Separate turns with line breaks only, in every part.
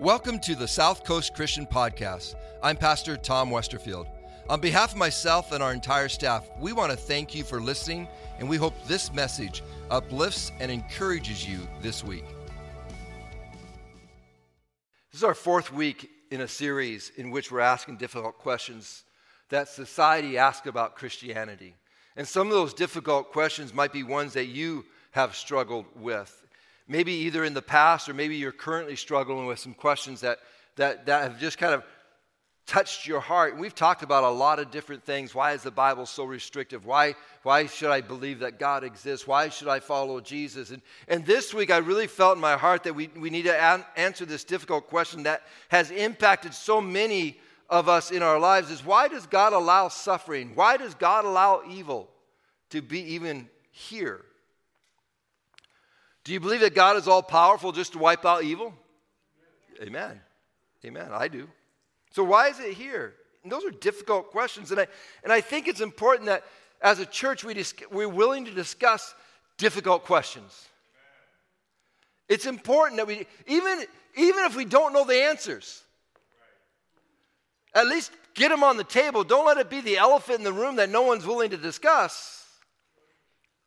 Welcome to the South Coast Christian Podcast. I'm Pastor Tom Westerfield. On behalf of myself and our entire staff, we want to thank you for listening, and we hope this message uplifts and encourages you this week. This is our fourth week in a series in which we're asking difficult questions that society asks about Christianity. And some of those difficult questions might be ones that you have struggled with maybe either in the past or maybe you're currently struggling with some questions that, that, that have just kind of touched your heart. We've talked about a lot of different things. Why is the Bible so restrictive? Why, why should I believe that God exists? Why should I follow Jesus? And, and this week, I really felt in my heart that we, we need to an- answer this difficult question that has impacted so many of us in our lives is why does God allow suffering? Why does God allow evil to be even here? Do you believe that God is all powerful just to wipe out evil? Amen. Amen. I do. So, why is it here? And those are difficult questions. And I, and I think it's important that as a church, we dis- we're willing to discuss difficult questions. It's important that we, even, even if we don't know the answers, at least get them on the table. Don't let it be the elephant in the room that no one's willing to discuss.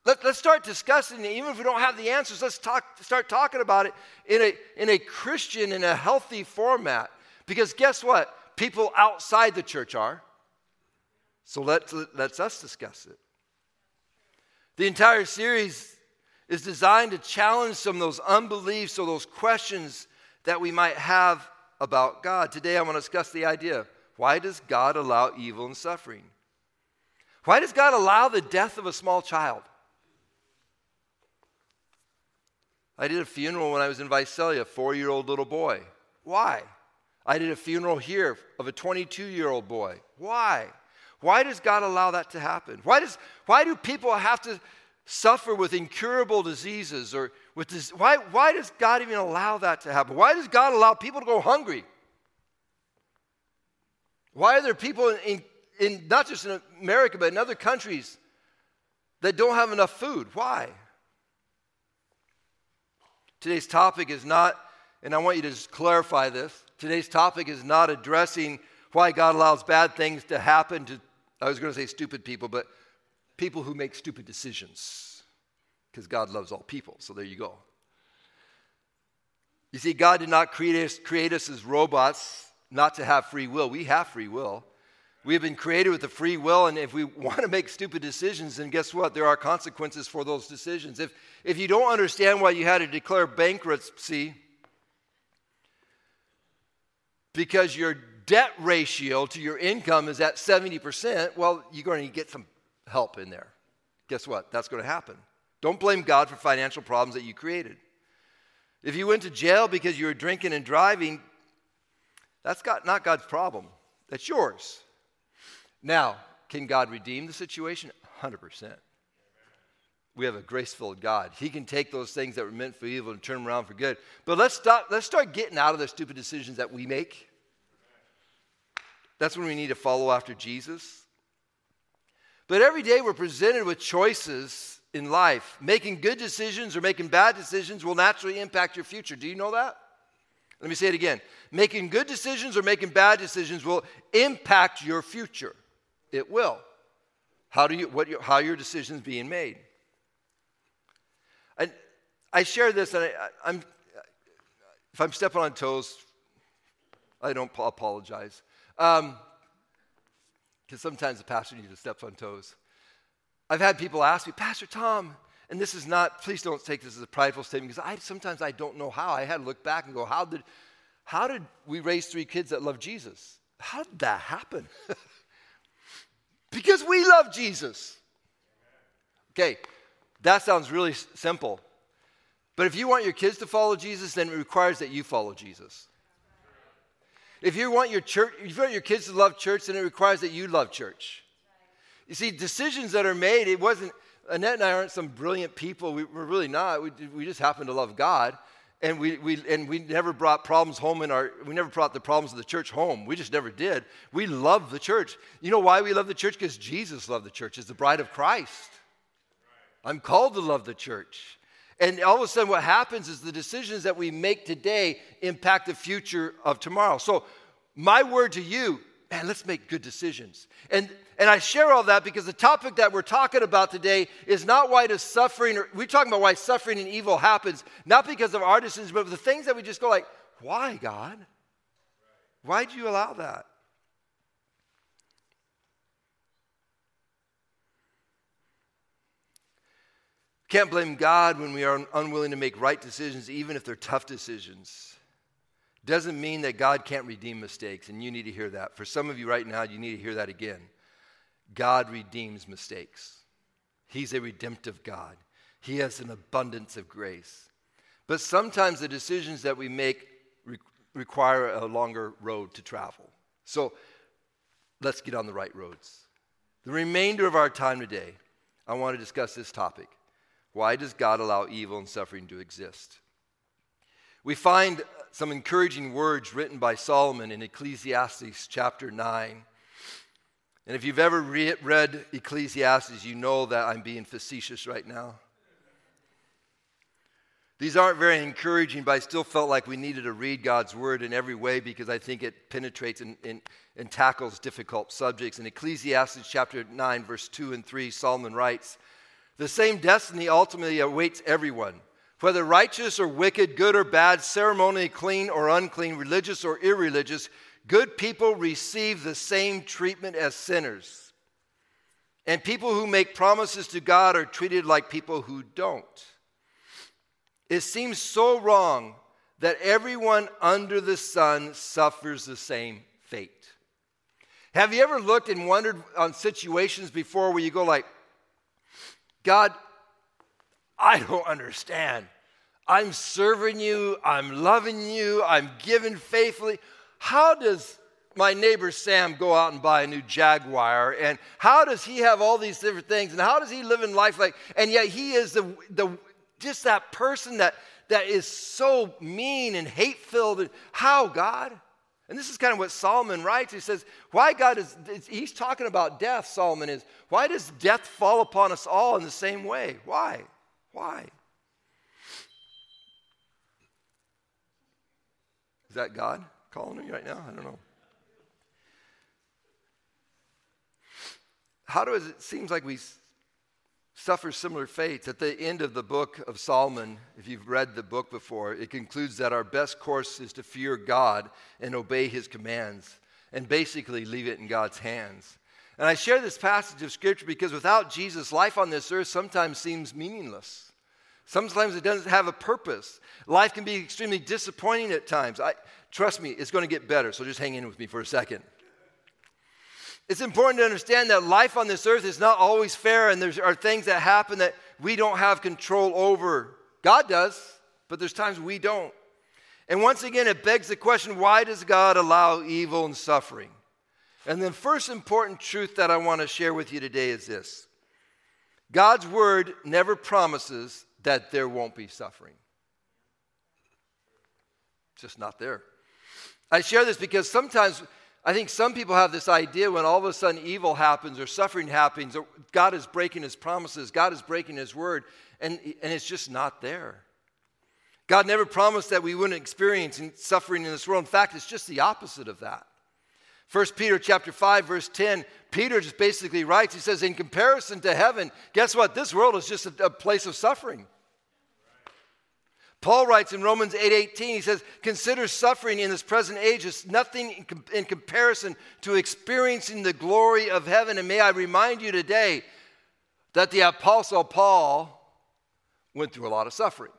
Let, us start discussing it. Even if we don't have the answers, let's talk, start talking about it in a, in a Christian, in a healthy format. Because guess what? People outside the church are. So let's, let's us discuss it. The entire series is designed to challenge some of those unbeliefs or those questions that we might have about God. Today I want to discuss the idea why does God allow evil and suffering? Why does God allow the death of a small child? I did a funeral when I was in Visalia, a four year old little boy. Why? I did a funeral here of a 22 year old boy. Why? Why does God allow that to happen? Why, does, why do people have to suffer with incurable diseases or with this? Why, why does God even allow that to happen? Why does God allow people to go hungry? Why are there people in, in not just in America, but in other countries that don't have enough food? Why? Today's topic is not, and I want you to clarify this. Today's topic is not addressing why God allows bad things to happen to, I was going to say stupid people, but people who make stupid decisions. Because God loves all people. So there you go. You see, God did not create us, create us as robots not to have free will. We have free will. We have been created with a free will, and if we want to make stupid decisions, then guess what? There are consequences for those decisions. If, if you don't understand why you had to declare bankruptcy because your debt ratio to your income is at 70%, well, you're going to get some help in there. Guess what? That's going to happen. Don't blame God for financial problems that you created. If you went to jail because you were drinking and driving, that's not God's problem. That's yours. Now, can God redeem the situation? 100%. We have a grace filled God. He can take those things that were meant for evil and turn them around for good. But let's, stop, let's start getting out of the stupid decisions that we make. That's when we need to follow after Jesus. But every day we're presented with choices in life. Making good decisions or making bad decisions will naturally impact your future. Do you know that? Let me say it again. Making good decisions or making bad decisions will impact your future. It will. How, do you, what, how your decisions being made. And I share this, and I, am if I'm stepping on toes, I don't apologize. Because um, sometimes the pastor needs to step on toes. I've had people ask me, Pastor Tom, and this is not, please don't take this as a prideful statement, because I, sometimes I don't know how. I had to look back and go, how did, how did we raise three kids that love Jesus? How did that happen? Because we love Jesus. Okay, that sounds really simple. But if you want your kids to follow Jesus, then it requires that you follow Jesus. If you want your church, if you want your kids to love church, then it requires that you love church. You see, decisions that are made, it wasn't, Annette and I aren't some brilliant people. We, are really not. We, we just happen to love God and we, we, and we never brought problems home in our we never brought the problems of the church home. We just never did. We love the church. You know why we love the church? Because jesus loved the church as the bride of christ. I'm called to love the church. And all of a sudden, what happens is the decisions that we make today impact the future of tomorrow. So, my word to you, man, let's make good decisions. And, and I share all that because the topic that we're talking about today is not why does suffering, or we're talking about why suffering and evil happens, not because of our decisions, but the things that we just go like, why, God? Why'd you allow that? Can't blame God when we are unwilling to make right decisions, even if they're tough decisions. Doesn't mean that God can't redeem mistakes, and you need to hear that. For some of you right now, you need to hear that again. God redeems mistakes, He's a redemptive God, He has an abundance of grace. But sometimes the decisions that we make re- require a longer road to travel. So let's get on the right roads. The remainder of our time today, I want to discuss this topic why does God allow evil and suffering to exist? We find some encouraging words written by Solomon in Ecclesiastes chapter 9. And if you've ever re- read Ecclesiastes, you know that I'm being facetious right now. These aren't very encouraging, but I still felt like we needed to read God's word in every way because I think it penetrates and, and, and tackles difficult subjects. In Ecclesiastes chapter 9, verse 2 and 3, Solomon writes, the same destiny ultimately awaits everyone. Whether righteous or wicked, good or bad, ceremonially clean or unclean, religious or irreligious, good people receive the same treatment as sinners. And people who make promises to God are treated like people who don't. It seems so wrong that everyone under the sun suffers the same fate. Have you ever looked and wondered on situations before where you go like, God, I don't understand. I'm serving you, I'm loving you, I'm giving faithfully. How does my neighbor Sam go out and buy a new Jaguar? And how does he have all these different things? And how does he live in life like, and yet he is the, the just that person that, that is so mean and hate filled. How, God? And this is kind of what Solomon writes. He says, Why God is, he's talking about death, Solomon is. Why does death fall upon us all in the same way? Why? Why? Is that God calling me right now? I don't know. How does it seems like we suffer similar fates. At the end of the book of Solomon, if you've read the book before, it concludes that our best course is to fear God and obey his commands and basically leave it in God's hands. And I share this passage of scripture because without Jesus, life on this earth sometimes seems meaningless. Sometimes it doesn't have a purpose. Life can be extremely disappointing at times. I, trust me, it's going to get better, so just hang in with me for a second. It's important to understand that life on this earth is not always fair, and there are things that happen that we don't have control over. God does, but there's times we don't. And once again, it begs the question why does God allow evil and suffering? And the first important truth that I want to share with you today is this God's word never promises that there won't be suffering. It's just not there. I share this because sometimes I think some people have this idea when all of a sudden evil happens or suffering happens, or God is breaking his promises, God is breaking his word, and, and it's just not there. God never promised that we wouldn't experience suffering in this world. In fact, it's just the opposite of that. 1 Peter chapter 5, verse 10, Peter just basically writes, he says, in comparison to heaven, guess what? This world is just a, a place of suffering. Paul writes in Romans 8:18 he says consider suffering in this present age as nothing in, com- in comparison to experiencing the glory of heaven and may I remind you today that the apostle Paul went through a lot of suffering.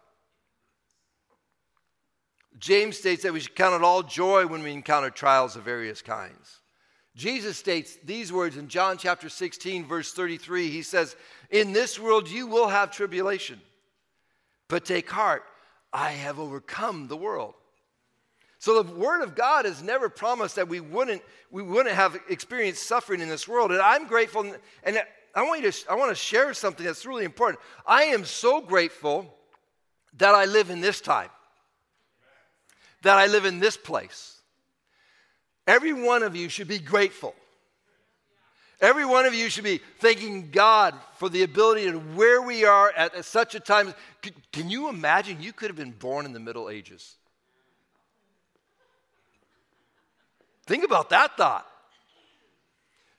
James states that we should count it all joy when we encounter trials of various kinds. Jesus states these words in John chapter 16 verse 33 he says in this world you will have tribulation but take heart I have overcome the world. So the word of God has never promised that we wouldn't, we wouldn't have experienced suffering in this world. And I'm grateful, and I want, you to, I want to share something that's really important. I am so grateful that I live in this time, that I live in this place. Every one of you should be grateful Every one of you should be thanking God for the ability and where we are at, at such a time. Can, can you imagine you could have been born in the Middle Ages? Think about that thought.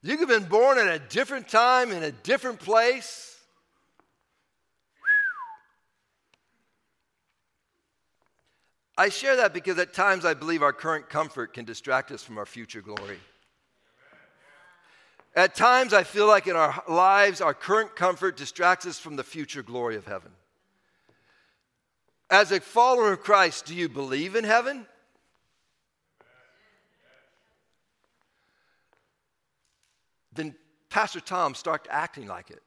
You could have been born at a different time in a different place. I share that because at times I believe our current comfort can distract us from our future glory. At times I feel like in our lives, our current comfort distracts us from the future glory of heaven. As a follower of Christ, do you believe in heaven? Then, Pastor Tom, start acting like it.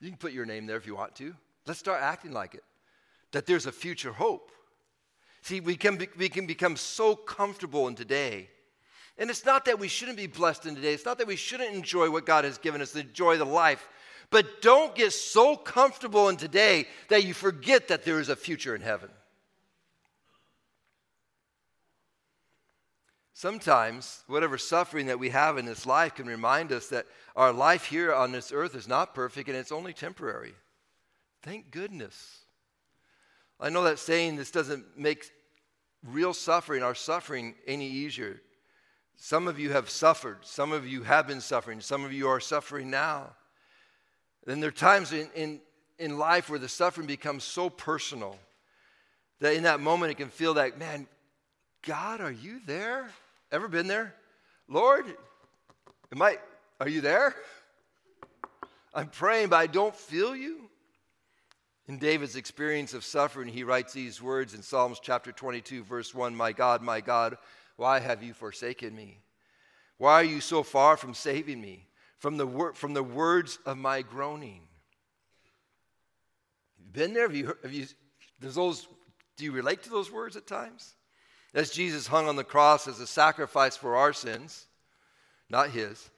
You can put your name there if you want to. Let's start acting like it that there's a future hope. See, we can, be, we can become so comfortable in today. And it's not that we shouldn't be blessed in today. It's not that we shouldn't enjoy what God has given us, the enjoy the life. But don't get so comfortable in today that you forget that there is a future in heaven. Sometimes, whatever suffering that we have in this life can remind us that our life here on this earth is not perfect and it's only temporary. Thank goodness. I know that saying this doesn't make real suffering, our suffering, any easier. Some of you have suffered. Some of you have been suffering. Some of you are suffering now. Then there are times in, in, in life where the suffering becomes so personal that in that moment it can feel like, man, God, are you there? Ever been there? Lord, am I, are you there? I'm praying, but I don't feel you. In David's experience of suffering, he writes these words in Psalms chapter 22, verse 1 My God, my God, why have you forsaken me? Why are you so far from saving me? From the, wor- from the words of my groaning. Been there? Have you, have you, does those, do you relate to those words at times? As Jesus hung on the cross as a sacrifice for our sins, not his,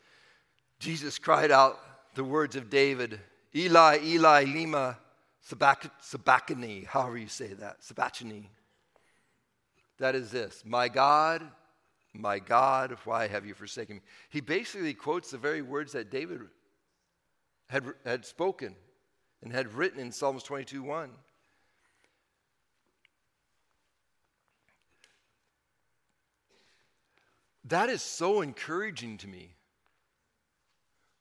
Jesus cried out the words of David Eli, Eli, lima Sabachthani, however you say that, Sabachthani. That is this My God, my God, why have you forsaken me? He basically quotes the very words that David had, had spoken and had written in Psalms 22 1. That is so encouraging to me.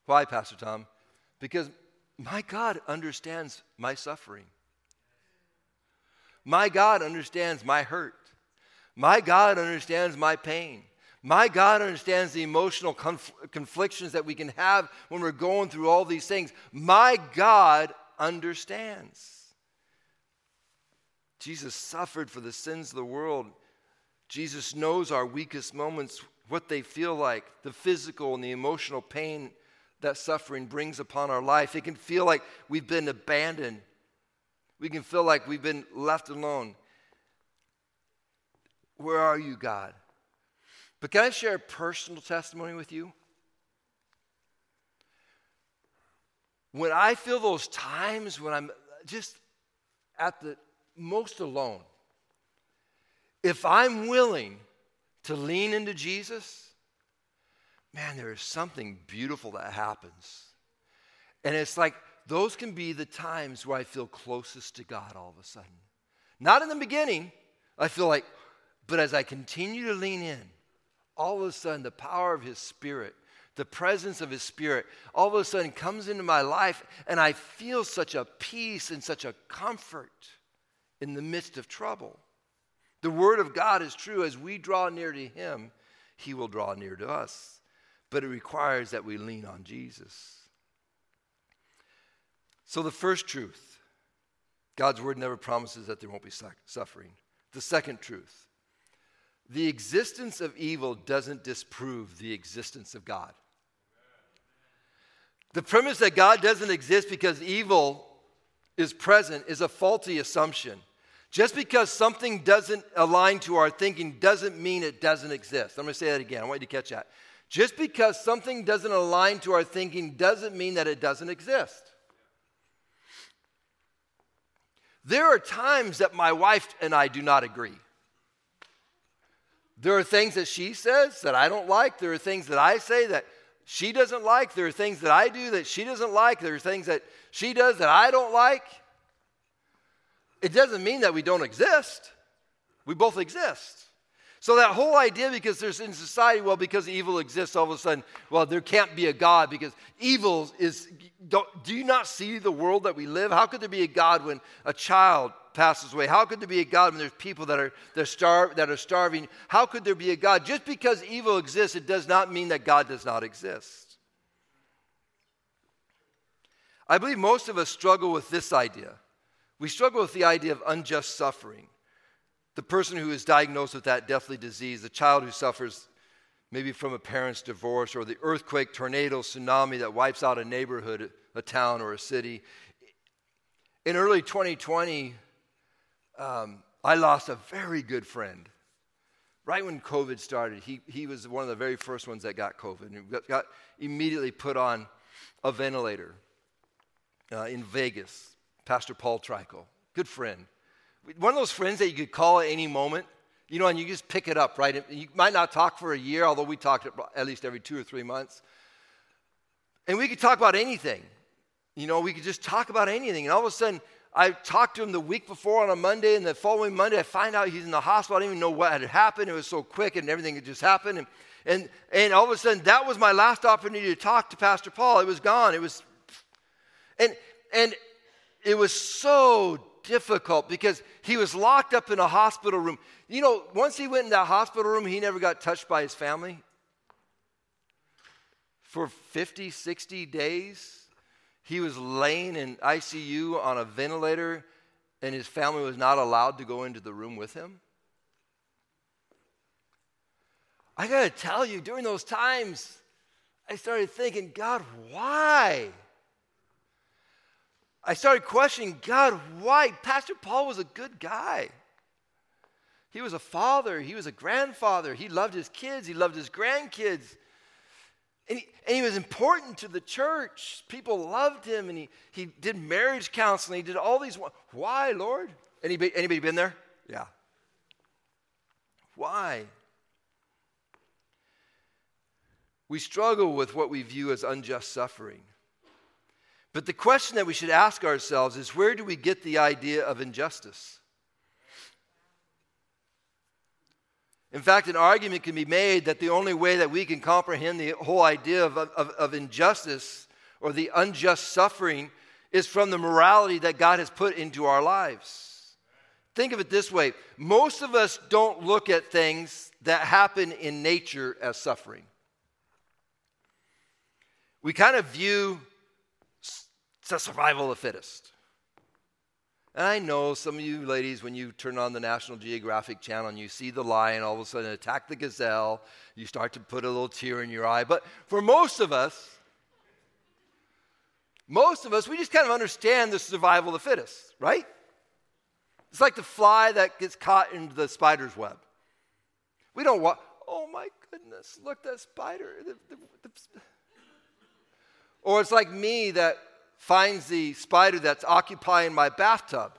Why, Pastor Tom? Because my God understands my suffering. My God understands my hurt. My God understands my pain. My God understands the emotional conf- conflictions that we can have when we're going through all these things. My God understands. Jesus suffered for the sins of the world. Jesus knows our weakest moments, what they feel like, the physical and the emotional pain that suffering brings upon our life. It can feel like we've been abandoned, we can feel like we've been left alone. Where are you, God? But can I share a personal testimony with you? When I feel those times when I'm just at the most alone, if I'm willing to lean into Jesus, man, there is something beautiful that happens. And it's like those can be the times where I feel closest to God all of a sudden. Not in the beginning, I feel like, but as I continue to lean in, all of a sudden the power of His Spirit, the presence of His Spirit, all of a sudden comes into my life, and I feel such a peace and such a comfort in the midst of trouble. The Word of God is true. As we draw near to Him, He will draw near to us but it requires that we lean on Jesus. So, the first truth God's word never promises that there won't be suffering. The second truth the existence of evil doesn't disprove the existence of God. The premise that God doesn't exist because evil is present is a faulty assumption. Just because something doesn't align to our thinking doesn't mean it doesn't exist. I'm going to say that again. I want you to catch that. Just because something doesn't align to our thinking doesn't mean that it doesn't exist. There are times that my wife and I do not agree. There are things that she says that I don't like. There are things that I say that she doesn't like. There are things that I do that she doesn't like. There are things that she does that I don't like. It doesn't mean that we don't exist. We both exist. So that whole idea, because there's in society, well, because evil exists, all of a sudden, well, there can't be a God because evil is. do you not see the world that we live? How could there be a God when a child passes away? How could there be a God when there's people that are, that starve, that are starving? How could there be a God? Just because evil exists, it does not mean that God does not exist. I believe most of us struggle with this idea. We struggle with the idea of unjust suffering. The person who is diagnosed with that deathly disease, the child who suffers maybe from a parent's divorce, or the earthquake, tornado, tsunami that wipes out a neighborhood, a town, or a city. In early 2020, um, I lost a very good friend. Right when COVID started, he, he was one of the very first ones that got COVID and got, got immediately put on a ventilator uh, in Vegas. Pastor Paul Trico, good friend. One of those friends that you could call at any moment, you know, and you just pick it up, right? You might not talk for a year, although we talked at least every two or three months. And we could talk about anything. You know, we could just talk about anything. And all of a sudden, I talked to him the week before on a Monday, and the following Monday, I find out he's in the hospital. I didn't even know what had happened. It was so quick, and everything had just happened. And, and, and all of a sudden, that was my last opportunity to talk to Pastor Paul. It was gone. It was, and, and it was so difficult because he was locked up in a hospital room. You know, once he went in that hospital room, he never got touched by his family for 50, 60 days. He was laying in ICU on a ventilator, and his family was not allowed to go into the room with him. I got to tell you, during those times, I started thinking, God, why? I started questioning, God, why? Pastor Paul was a good guy. He was a father, he was a grandfather, he loved his kids, he loved his grandkids. And he, and he was important to the church. People loved him, and he, he did marriage counseling. He did all these. Why, Lord? Anybody, anybody been there? Yeah. Why? We struggle with what we view as unjust suffering. But the question that we should ask ourselves is where do we get the idea of injustice? In fact, an argument can be made that the only way that we can comprehend the whole idea of, of, of, injustice or the unjust suffering is from the morality that God has put into our lives. Think of it this way most of us don't look at things that happen in nature as suffering. We kind of view it's the survival of the fittest. And I know some of you ladies, when you turn on the National Geographic channel and you see the lion all of a sudden attack the gazelle, you start to put a little tear in your eye. But for most of us, most of us, we just kind of understand the survival of the fittest, right? It's like the fly that gets caught into the spider's web. We don't want, oh my goodness, look, that spider. The, the, the. Or it's like me that finds the spider that's occupying my bathtub.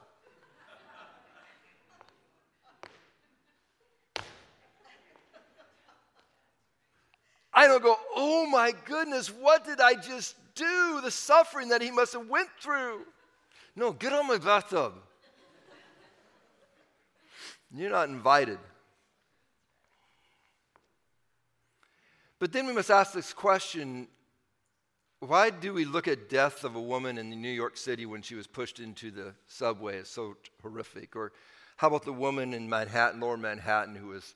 I don't go, oh my goodness, what did I just do? The suffering that he must have went through. No, get on my bathtub. You're not invited. But then we must ask this question why do we look at death of a woman in New York City when she was pushed into the subway as so horrific? Or how about the woman in Manhattan, lower Manhattan, who was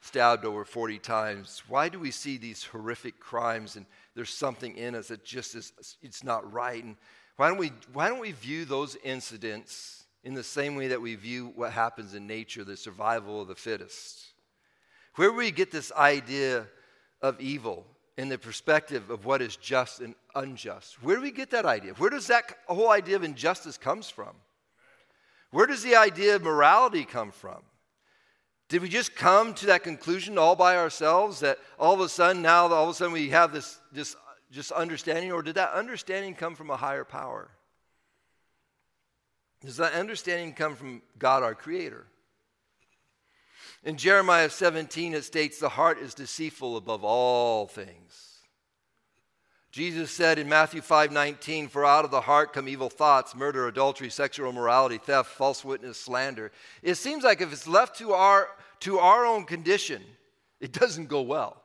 stabbed over 40 times? Why do we see these horrific crimes and there's something in us that just is, it's not right? And why don't we, why don't we view those incidents in the same way that we view what happens in nature, the survival of the fittest? Where do we get this idea of evil? In the perspective of what is just and unjust. Where do we get that idea? Where does that whole idea of injustice comes from? Where does the idea of morality come from? Did we just come to that conclusion all by ourselves that all of a sudden now all of a sudden we have this, this just understanding or did that understanding come from a higher power? Does that understanding come from God our creator? In Jeremiah 17, it states, The heart is deceitful above all things. Jesus said in Matthew 5 19, For out of the heart come evil thoughts, murder, adultery, sexual immorality, theft, false witness, slander. It seems like if it's left to our, to our own condition, it doesn't go well.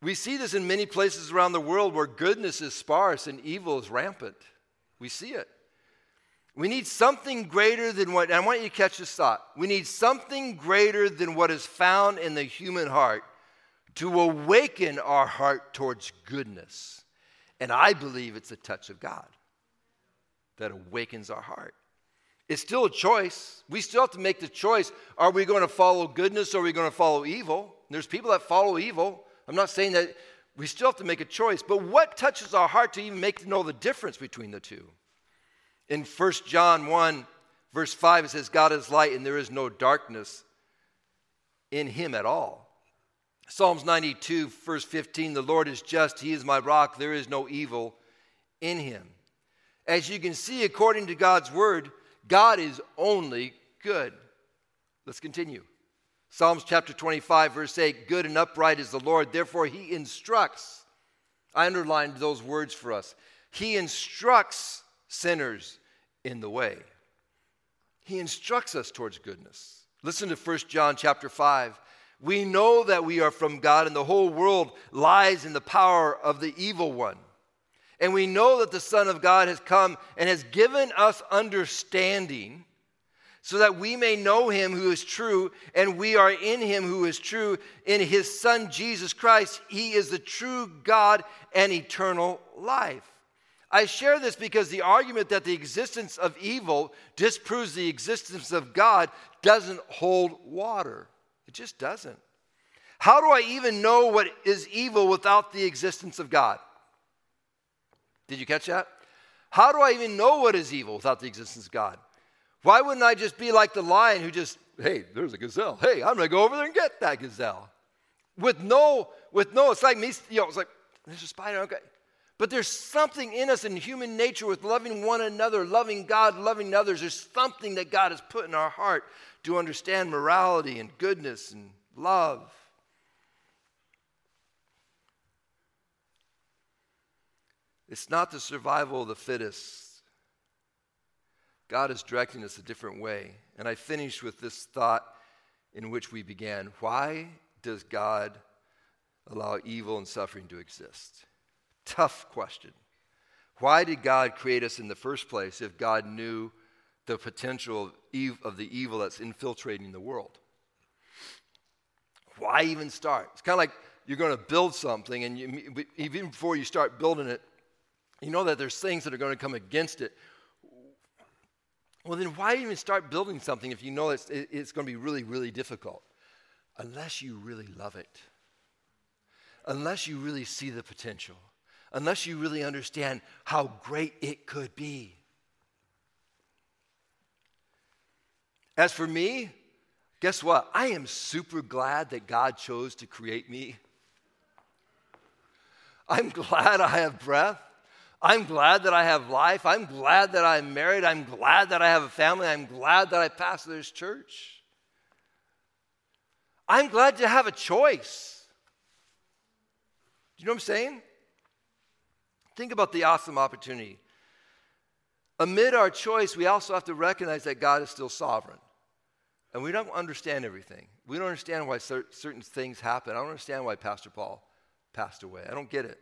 We see this in many places around the world where goodness is sparse and evil is rampant. We see it. We need something greater than what, I want you to catch this thought. We need something greater than what is found in the human heart to awaken our heart towards goodness. And I believe it's a touch of God that awakens our heart. It's still a choice. We still have to make the choice. Are we going to follow goodness or are we going to follow evil? There's people that follow evil. I'm not saying that we still have to make a choice, but what touches our heart to even make to know the difference between the two? In 1 John 1, verse 5, it says, God is light and there is no darkness in him at all. Psalms 92, verse 15, the Lord is just, he is my rock, there is no evil in him. As you can see, according to God's word, God is only good. Let's continue. Psalms chapter 25, verse 8 Good and upright is the Lord, therefore he instructs. I underlined those words for us. He instructs sinners in the way. He instructs us towards goodness. Listen to 1 John chapter 5. We know that we are from God, and the whole world lies in the power of the evil one. And we know that the Son of God has come and has given us understanding so that we may know him who is true, and we are in him who is true, in his Son Jesus Christ. He is the true God and eternal life. I share this because the argument that the existence of evil disproves the existence of God doesn't hold water. It just doesn't. How do I even know what is evil without the existence of God? Did you catch that? How do I even know what is evil without the existence of God? Why wouldn't I just be like the lion who just, hey, there's a gazelle. Hey, I'm going to go over there and get that gazelle. With no, with no, it's like me, you know, it's like, there's a spider, okay. But there's something in us in human nature with loving one another, loving God, loving others. There's something that God has put in our heart to understand morality and goodness and love. It's not the survival of the fittest. God is directing us a different way. And I finish with this thought in which we began. Why does God allow evil and suffering to exist? Tough question. Why did God create us in the first place if God knew the potential of the evil that's infiltrating the world? Why even start? It's kind of like you're going to build something, and you, even before you start building it, you know that there's things that are going to come against it. Well, then why even start building something if you know it's, it's going to be really, really difficult? Unless you really love it, unless you really see the potential, unless you really understand how great it could be. As for me, guess what? I am super glad that God chose to create me. I'm glad I have breath. I'm glad that I have life. I'm glad that I'm married. I'm glad that I have a family. I'm glad that I pastor this church. I'm glad to have a choice. Do you know what I'm saying? Think about the awesome opportunity. Amid our choice, we also have to recognize that God is still sovereign. And we don't understand everything. We don't understand why certain things happen. I don't understand why Pastor Paul passed away. I don't get it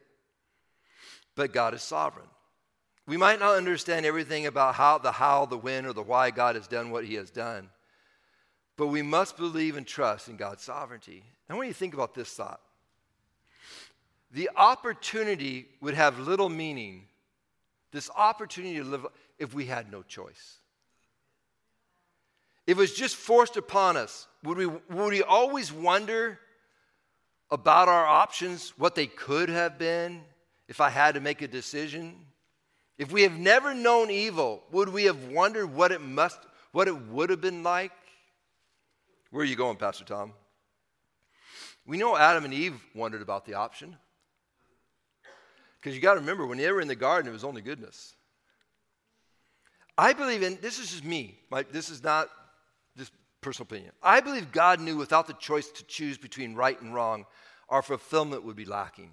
but God is sovereign. We might not understand everything about how, the how, the when, or the why God has done what he has done, but we must believe and trust in God's sovereignty. I want you to think about this thought. The opportunity would have little meaning, this opportunity to live, if we had no choice. If it was just forced upon us, would we, would we always wonder about our options, what they could have been, if I had to make a decision? If we have never known evil, would we have wondered what it must what it would have been like? Where are you going, Pastor Tom? We know Adam and Eve wondered about the option. Because you got to remember, when they were in the garden, it was only goodness. I believe in this is just me. My, this is not just personal opinion. I believe God knew without the choice to choose between right and wrong, our fulfillment would be lacking.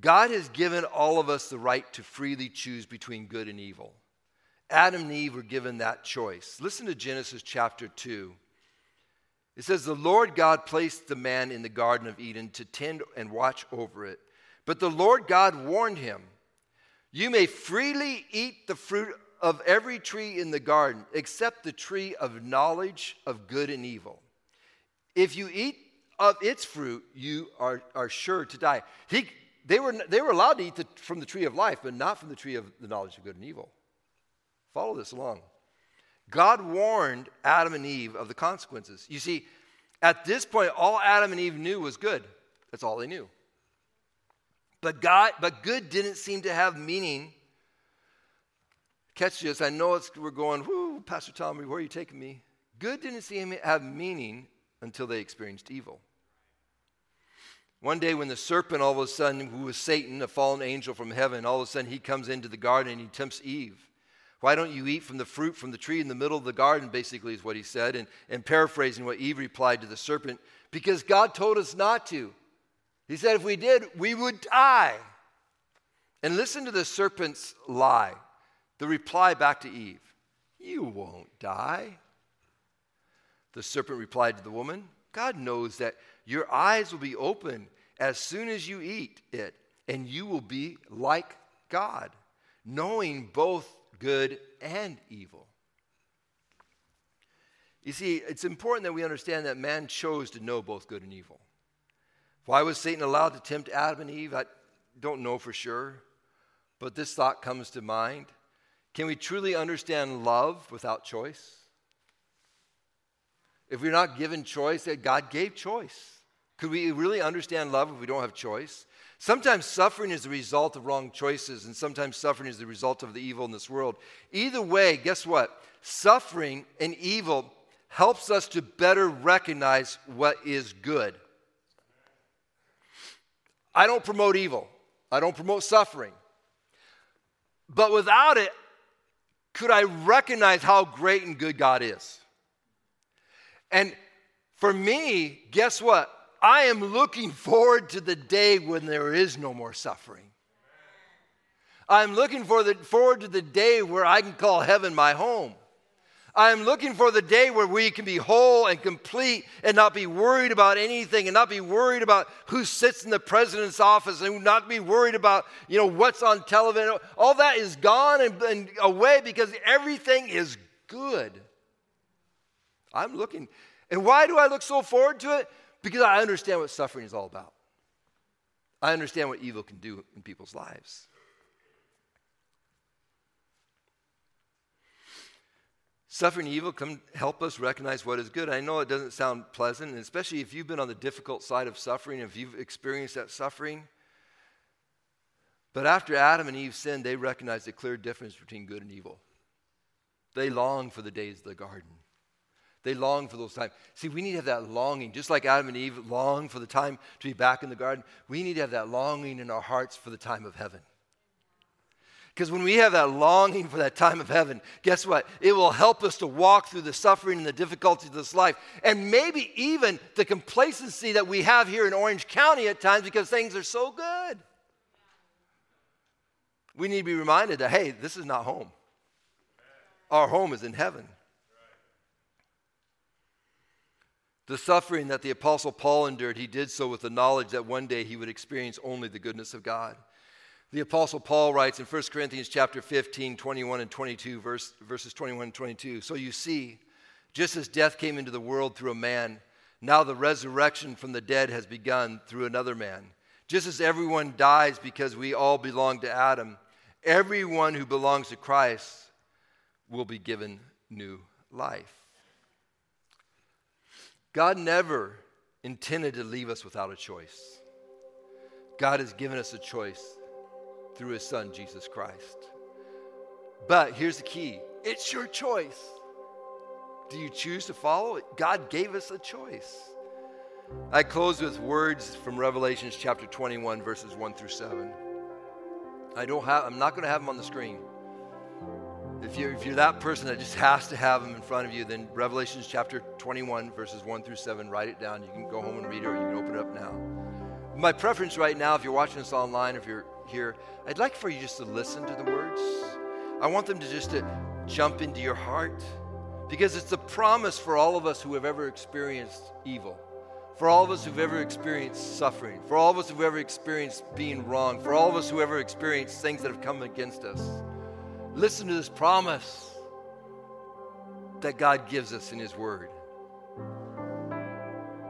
God has given all of us the right to freely choose between good and evil. Adam and Eve were given that choice. Listen to Genesis chapter 2. It says, The Lord God placed the man in the Garden of Eden to tend and watch over it. But the Lord God warned him, You may freely eat the fruit of every tree in the garden, except the tree of knowledge of good and evil. If you eat of its fruit, you are, are sure to die. He, they, were, they were allowed to eat the, from the tree of life, but not from the tree of the knowledge of good and evil. Follow this along. God warned Adam and Eve of the consequences. You see, at this point, all Adam and Eve knew was good. That's all they knew. But God, but good didn't seem to have meaning. Catch this. I know it's, we're going, whoo, Pastor Tommy, where are you taking me? Good didn't seem to have meaning until they experienced evil. One day, when the serpent, all of a sudden, who was Satan, a fallen angel from heaven, all of a sudden he comes into the garden and he tempts Eve. Why don't you eat from the fruit from the tree in the middle of the garden? Basically, is what he said. And, and paraphrasing what Eve replied to the serpent, because God told us not to. He said if we did, we would die. And listen to the serpent's lie. The reply back to Eve You won't die. The serpent replied to the woman, God knows that your eyes will be open as soon as you eat it, and you will be like God, knowing both good and evil. You see, it's important that we understand that man chose to know both good and evil. Why was Satan allowed to tempt Adam and Eve? I don't know for sure, but this thought comes to mind. Can we truly understand love without choice? If we're not given choice, that God gave choice. Could we really understand love if we don't have choice? Sometimes suffering is the result of wrong choices, and sometimes suffering is the result of the evil in this world. Either way, guess what? Suffering and evil helps us to better recognize what is good. I don't promote evil, I don't promote suffering. But without it, could I recognize how great and good God is? And for me, guess what? I am looking forward to the day when there is no more suffering. I'm looking for the, forward to the day where I can call heaven my home. I'm looking for the day where we can be whole and complete and not be worried about anything and not be worried about who sits in the president's office and not be worried about, you know, what's on television. All that is gone and, and away because everything is good. I'm looking. And why do I look so forward to it? Because I understand what suffering is all about. I understand what evil can do in people's lives. Suffering and evil can help us recognize what is good. I know it doesn't sound pleasant, and especially if you've been on the difficult side of suffering, if you've experienced that suffering. But after Adam and Eve sinned, they recognized a clear difference between good and evil. They longed for the days of the garden. They long for those times. See, we need to have that longing, just like Adam and Eve long for the time to be back in the garden. We need to have that longing in our hearts for the time of heaven. Because when we have that longing for that time of heaven, guess what? It will help us to walk through the suffering and the difficulties of this life. And maybe even the complacency that we have here in Orange County at times because things are so good. We need to be reminded that, hey, this is not home. Our home is in heaven. The suffering that the Apostle Paul endured, he did so with the knowledge that one day he would experience only the goodness of God. The Apostle Paul writes in 1 Corinthians chapter 15, 21 and 22, verse, verses 21 and 22. So you see, just as death came into the world through a man, now the resurrection from the dead has begun through another man. Just as everyone dies because we all belong to Adam, everyone who belongs to Christ will be given new life. God never intended to leave us without a choice. God has given us a choice through his son, Jesus Christ. But here's the key it's your choice. Do you choose to follow it? God gave us a choice. I close with words from Revelations chapter 21, verses 1 through 7. I don't have, I'm not going to have them on the screen. If you're, if you're that person that just has to have them in front of you, then Revelations chapter 21, verses 1 through 7, write it down. You can go home and read it, or you can open it up now. My preference right now, if you're watching this online, if you're here, I'd like for you just to listen to the words. I want them to just to jump into your heart because it's a promise for all of us who have ever experienced evil, for all of us who've ever experienced suffering, for all of us who've ever experienced being wrong, for all of us who ever experienced things that have come against us. Listen to this promise that God gives us in His Word.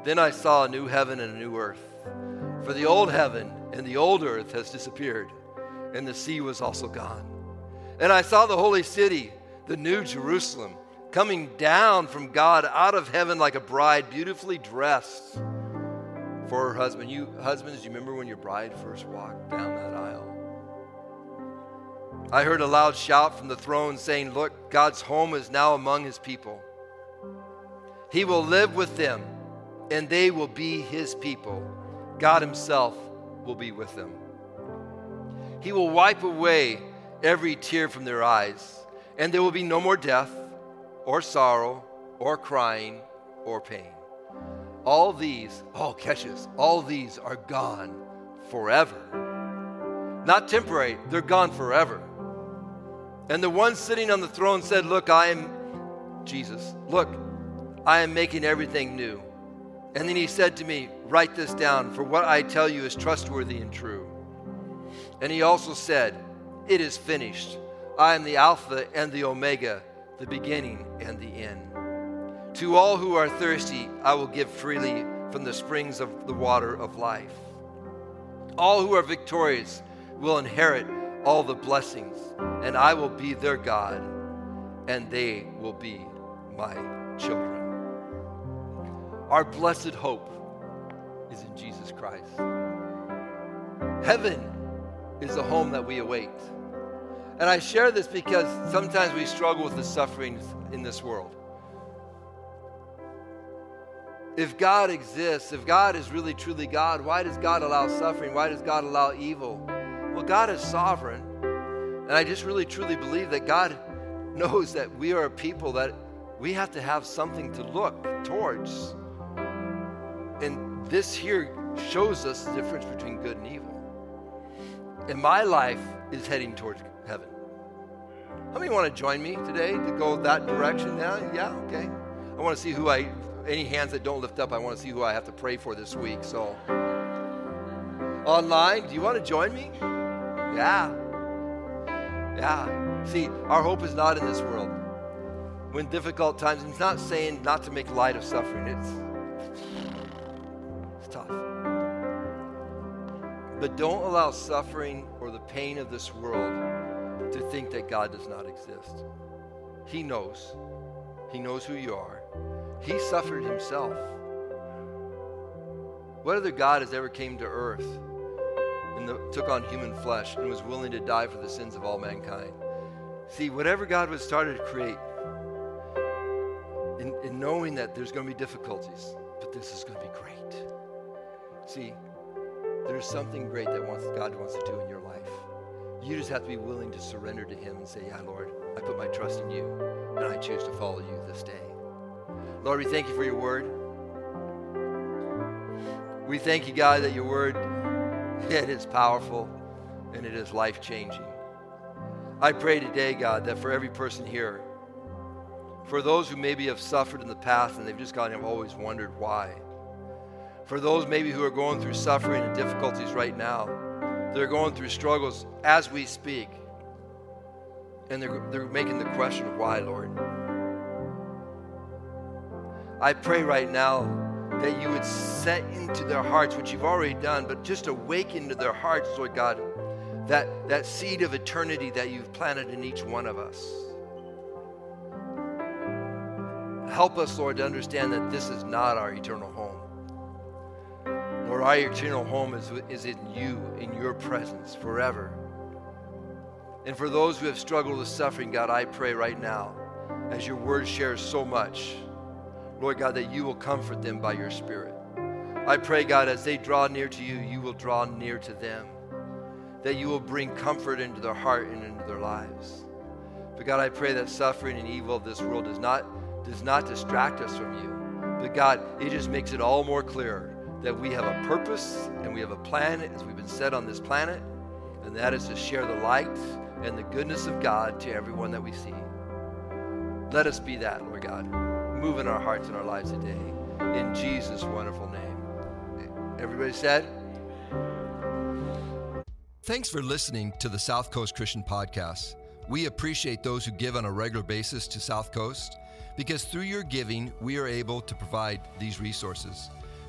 Then I saw a new heaven and a new earth. For the old heaven and the old earth has disappeared, and the sea was also gone. And I saw the holy city, the new Jerusalem, coming down from God out of heaven like a bride, beautifully dressed for her husband. You husbands, do you remember when your bride first walked down that aisle? I heard a loud shout from the throne saying, Look, God's home is now among his people. He will live with them, and they will be his people. God himself will be with them. He will wipe away every tear from their eyes, and there will be no more death, or sorrow, or crying, or pain. All these, oh, catches, all these are gone forever. Not temporary, they're gone forever. And the one sitting on the throne said, Look, I am Jesus. Look, I am making everything new. And then he said to me, Write this down, for what I tell you is trustworthy and true. And he also said, It is finished. I am the Alpha and the Omega, the beginning and the end. To all who are thirsty, I will give freely from the springs of the water of life. All who are victorious will inherit all the blessings, and I will be their God, and they will be my children. Our blessed hope is in Jesus Christ. Heaven is the home that we await. And I share this because sometimes we struggle with the sufferings in this world. If God exists, if God is really truly God, why does God allow suffering? Why does God allow evil? Well, God is sovereign. And I just really truly believe that God knows that we are a people that we have to have something to look towards. And this here shows us the difference between good and evil. And my life is heading towards heaven. How many want to join me today to go that direction now? Yeah, okay. I want to see who I, any hands that don't lift up, I want to see who I have to pray for this week. So, online, do you want to join me? Yeah. Yeah. See, our hope is not in this world. When difficult times, it's not saying not to make light of suffering. It's, tough. But don't allow suffering or the pain of this world to think that God does not exist. He knows. He knows who you are. He suffered himself. What other God has ever came to earth and the, took on human flesh and was willing to die for the sins of all mankind. See, whatever God was started to create, in, in knowing that there's going to be difficulties, but this is going to be great. See, there's something great that wants, God wants to do in your life. You just have to be willing to surrender to Him and say, Yeah, Lord, I put my trust in you, and I choose to follow you this day. Lord, we thank you for your word. We thank you, God, that your word it is powerful and it is life changing. I pray today, God, that for every person here, for those who maybe have suffered in the past and they've just kind of always wondered why, for those maybe who are going through suffering and difficulties right now, they're going through struggles as we speak, and they're, they're making the question why, Lord. I pray right now that you would set into their hearts, which you've already done, but just awaken to their hearts, Lord God, that, that seed of eternity that you've planted in each one of us. Help us, Lord, to understand that this is not our eternal home. Lord, our eternal home is, is in you, in your presence forever. And for those who have struggled with suffering, God, I pray right now, as your word shares so much, Lord God, that you will comfort them by your Spirit. I pray, God, as they draw near to you, you will draw near to them. That you will bring comfort into their heart and into their lives. But God, I pray that suffering and evil of this world does not, does not distract us from you. But God, it just makes it all more clear that we have a purpose and we have a plan as we've been set on this planet, and that is to share the light and the goodness of God to everyone that we see. Let us be that, Lord God. Move in our hearts and our lives today. In Jesus' wonderful name. Everybody said? Thanks for listening to the South Coast Christian Podcast. We appreciate those who give on a regular basis to South Coast because through your giving, we are able to provide these resources.